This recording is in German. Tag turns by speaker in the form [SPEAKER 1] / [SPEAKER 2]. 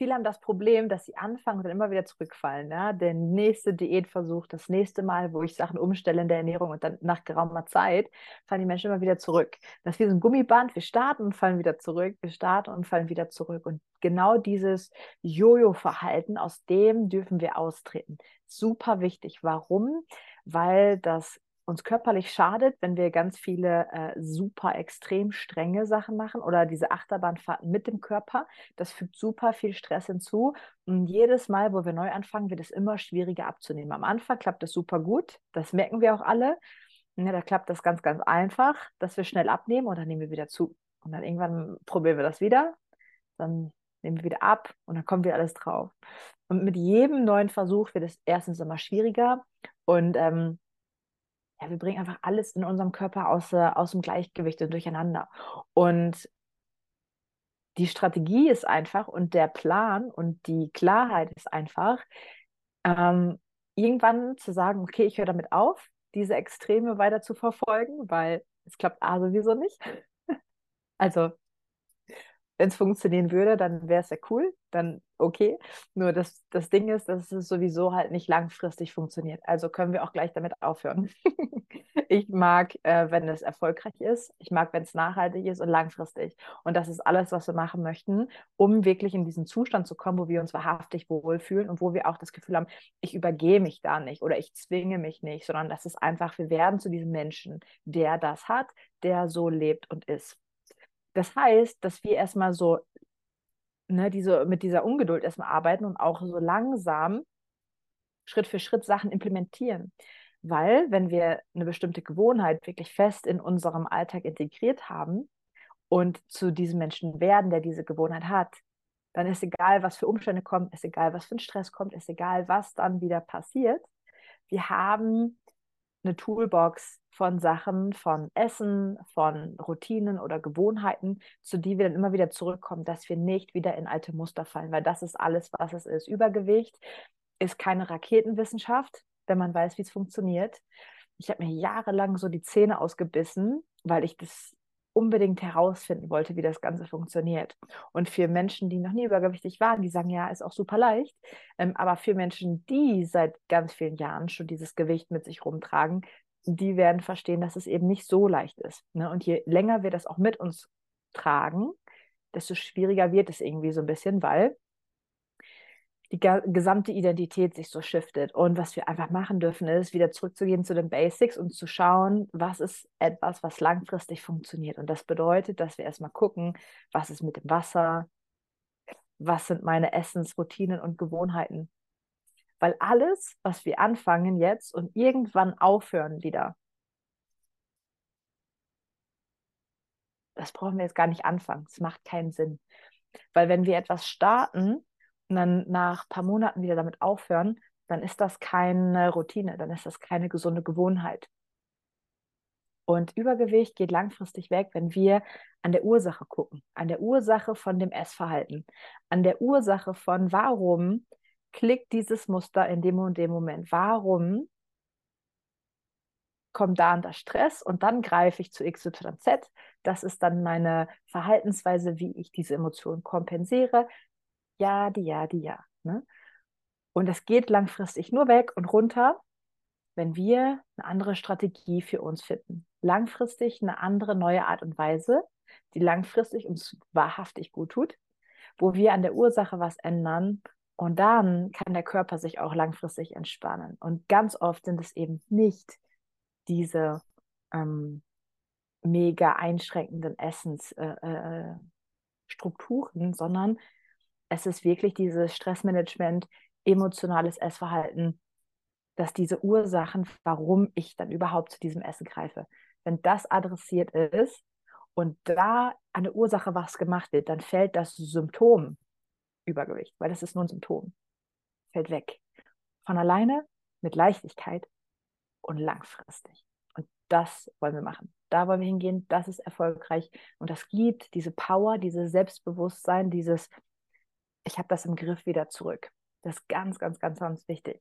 [SPEAKER 1] viele haben das Problem, dass sie anfangen und dann immer wieder zurückfallen. Ja? Der nächste Diätversuch, das nächste Mal, wo ich Sachen umstelle in der Ernährung und dann nach geraumer Zeit fallen die Menschen immer wieder zurück. Das ist wie so ein Gummiband. Wir starten und fallen wieder zurück. Wir starten und fallen wieder zurück. Und genau dieses Jojo-Verhalten, aus dem dürfen wir austreten. Super wichtig. Warum? Weil das uns körperlich schadet, wenn wir ganz viele äh, super extrem strenge Sachen machen oder diese Achterbahnfahrten mit dem Körper. Das fügt super viel Stress hinzu. Und jedes Mal, wo wir neu anfangen, wird es immer schwieriger abzunehmen. Am Anfang klappt es super gut. Das merken wir auch alle. Ja, da klappt das ganz, ganz einfach, dass wir schnell abnehmen und dann nehmen wir wieder zu. Und dann irgendwann probieren wir das wieder. Dann nehmen wir wieder ab und dann kommt wieder alles drauf. Und mit jedem neuen Versuch wird es erstens immer schwieriger und ähm, ja, wir bringen einfach alles in unserem Körper aus, aus dem Gleichgewicht und durcheinander. Und die Strategie ist einfach und der Plan und die Klarheit ist einfach, ähm, irgendwann zu sagen, okay, ich höre damit auf, diese Extreme weiter zu verfolgen, weil es klappt A sowieso nicht. also wenn es funktionieren würde, dann wäre es ja cool, dann okay. Nur das, das Ding ist, dass es sowieso halt nicht langfristig funktioniert. Also können wir auch gleich damit aufhören. ich mag, äh, wenn es erfolgreich ist. Ich mag, wenn es nachhaltig ist und langfristig. Und das ist alles, was wir machen möchten, um wirklich in diesen Zustand zu kommen, wo wir uns wahrhaftig wohlfühlen und wo wir auch das Gefühl haben, ich übergehe mich da nicht oder ich zwinge mich nicht, sondern das ist einfach, wir werden zu diesem Menschen, der das hat, der so lebt und ist. Das heißt, dass wir erstmal so ne, diese, mit dieser Ungeduld erstmal arbeiten und auch so langsam Schritt für Schritt Sachen implementieren. Weil, wenn wir eine bestimmte Gewohnheit wirklich fest in unserem Alltag integriert haben und zu diesem Menschen werden, der diese Gewohnheit hat, dann ist egal, was für Umstände kommen, ist egal, was für ein Stress kommt, ist egal, was dann wieder passiert. Wir haben eine Toolbox von Sachen, von Essen, von Routinen oder Gewohnheiten, zu die wir dann immer wieder zurückkommen, dass wir nicht wieder in alte Muster fallen, weil das ist alles, was es ist. Übergewicht ist keine Raketenwissenschaft, wenn man weiß, wie es funktioniert. Ich habe mir jahrelang so die Zähne ausgebissen, weil ich das unbedingt herausfinden wollte, wie das Ganze funktioniert. Und für Menschen, die noch nie übergewichtig waren, die sagen, ja, ist auch super leicht. Ähm, aber für Menschen, die seit ganz vielen Jahren schon dieses Gewicht mit sich rumtragen, die werden verstehen, dass es eben nicht so leicht ist. Ne? Und je länger wir das auch mit uns tragen, desto schwieriger wird es irgendwie so ein bisschen, weil die gesamte Identität sich so shiftet. Und was wir einfach machen dürfen, ist, wieder zurückzugehen zu den Basics und zu schauen, was ist etwas, was langfristig funktioniert. Und das bedeutet, dass wir erstmal gucken, was ist mit dem Wasser, was sind meine Essensroutinen und Gewohnheiten. Weil alles, was wir anfangen jetzt und irgendwann aufhören wieder, das brauchen wir jetzt gar nicht anfangen. Es macht keinen Sinn. Weil wenn wir etwas starten, und dann nach ein paar Monaten wieder damit aufhören, dann ist das keine Routine, dann ist das keine gesunde Gewohnheit. Und Übergewicht geht langfristig weg, wenn wir an der Ursache gucken, an der Ursache von dem Essverhalten, an der Ursache von, warum klickt dieses Muster in dem und dem Moment, warum kommt da und da Stress und dann greife ich zu X, Y, Z. Das ist dann meine Verhaltensweise, wie ich diese Emotionen kompensiere ja, die ja, die ja. Ne? Und das geht langfristig nur weg und runter, wenn wir eine andere Strategie für uns finden. Langfristig eine andere neue Art und Weise, die langfristig uns wahrhaftig gut tut, wo wir an der Ursache was ändern und dann kann der Körper sich auch langfristig entspannen. Und ganz oft sind es eben nicht diese ähm, mega einschränkenden Essensstrukturen, äh, äh, sondern es ist wirklich dieses Stressmanagement, emotionales Essverhalten, dass diese Ursachen, warum ich dann überhaupt zu diesem Essen greife, wenn das adressiert ist und da an der Ursache was gemacht wird, dann fällt das Symptom Übergewicht, weil das ist nur ein Symptom, fällt weg. Von alleine, mit Leichtigkeit und langfristig. Und das wollen wir machen. Da wollen wir hingehen, das ist erfolgreich. Und das gibt diese Power, dieses Selbstbewusstsein, dieses ich habe das im Griff wieder zurück. Das ist ganz, ganz, ganz, ganz wichtig.